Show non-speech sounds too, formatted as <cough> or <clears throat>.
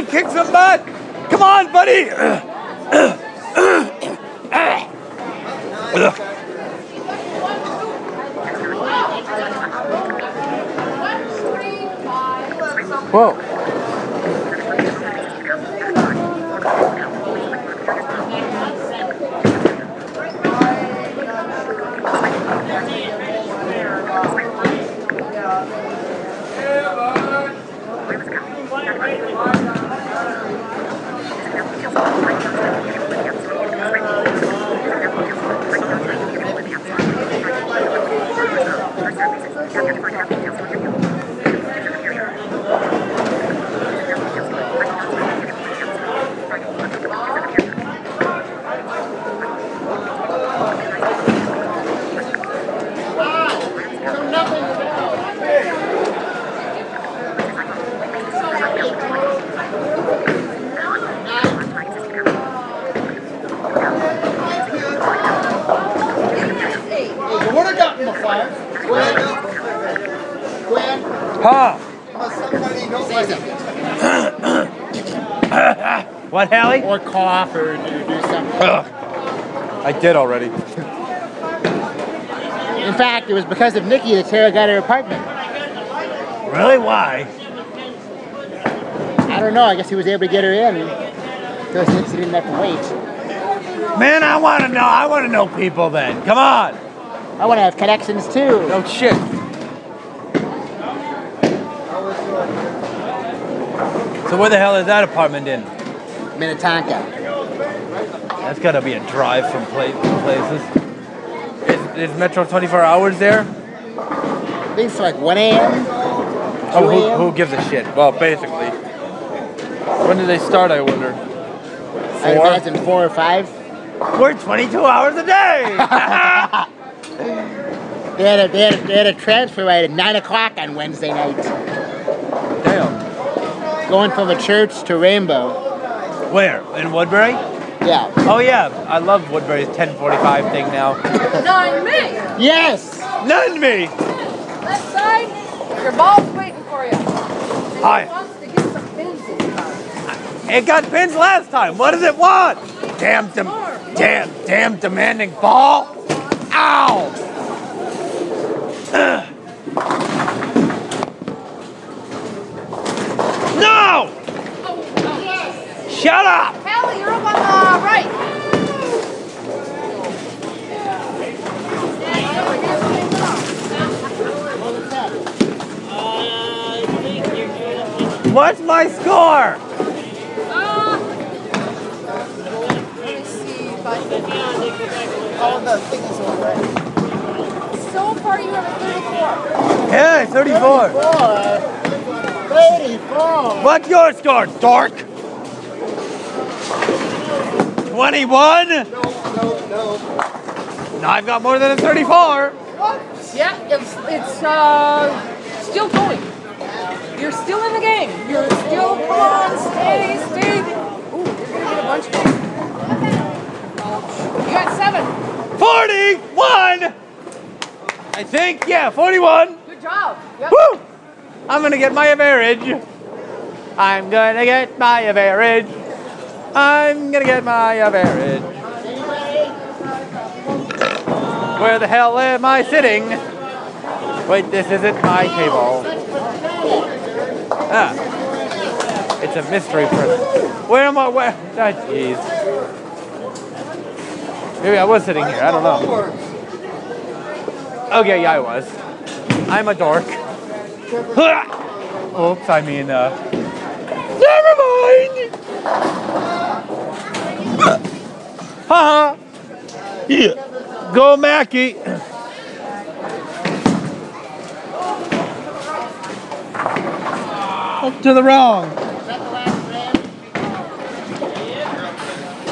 Buddy, kick some butt. Come on, buddy. Whoa. What are Huh? Must somebody know like What, Hallie? Or cough or do, do something. I did already. In fact, it was because of Nikki that Tara got her apartment. Really? Why? I don't know. I guess he was able to get her in. Because Nixie didn't have to wait. Man, I want to know. I want to know people then. Come on. I want to have connections too. No shit. So where the hell is that apartment in? Minnetonka. That's got to be a drive from pla- places. Is, is Metro 24 hours there? I think it's like 1 a.m. Oh, who, who gives a shit? Well, basically. When do they start, I wonder? I Four? imagine 4 or 5. We're 22 hours a day! <laughs> They had a, they had a, they had a transfer right at 9 o'clock on Wednesday night. Damn. Going from a church to Rainbow. Where? In Woodbury? Yeah. Oh, yeah. I love Woodbury's 1045 thing now. Nine me. Yes! None me! Left side. Your ball's waiting for you. And Hi. He wants to get some pins in your mouth. It got pins last time. What does it want? Damn, dem- damn, damn demanding ball. Ow! Ugh. <clears throat> No! Shut up! Hallie, you're up on the uh, right. What's my score? Uh, let me see if I can. All the things over. So far, you have a 34. Yeah, 34. 34. What's your score, dork? 21? No, no. No. Now I've got more than a 34. Yeah, it's it's uh still going. You're still in the game. You're still come on, stay, stay. Ooh, you're gonna get a bunch of them. You got seven. 41! I think, yeah, 41. Good job. Yep. Woo! I'm gonna get my average. I'm gonna get my average. I'm gonna get my average. Where the hell am I sitting? Wait, this isn't my table. Ah. It's a mystery person. Where am I? Where? Ah, jeez. Maybe I was sitting here. I don't know. Okay, yeah, I was. I'm a dork. <laughs> Oops, I mean, uh. Never mind! <laughs> Haha! yeah. Go, Mackie! Up to the wrong.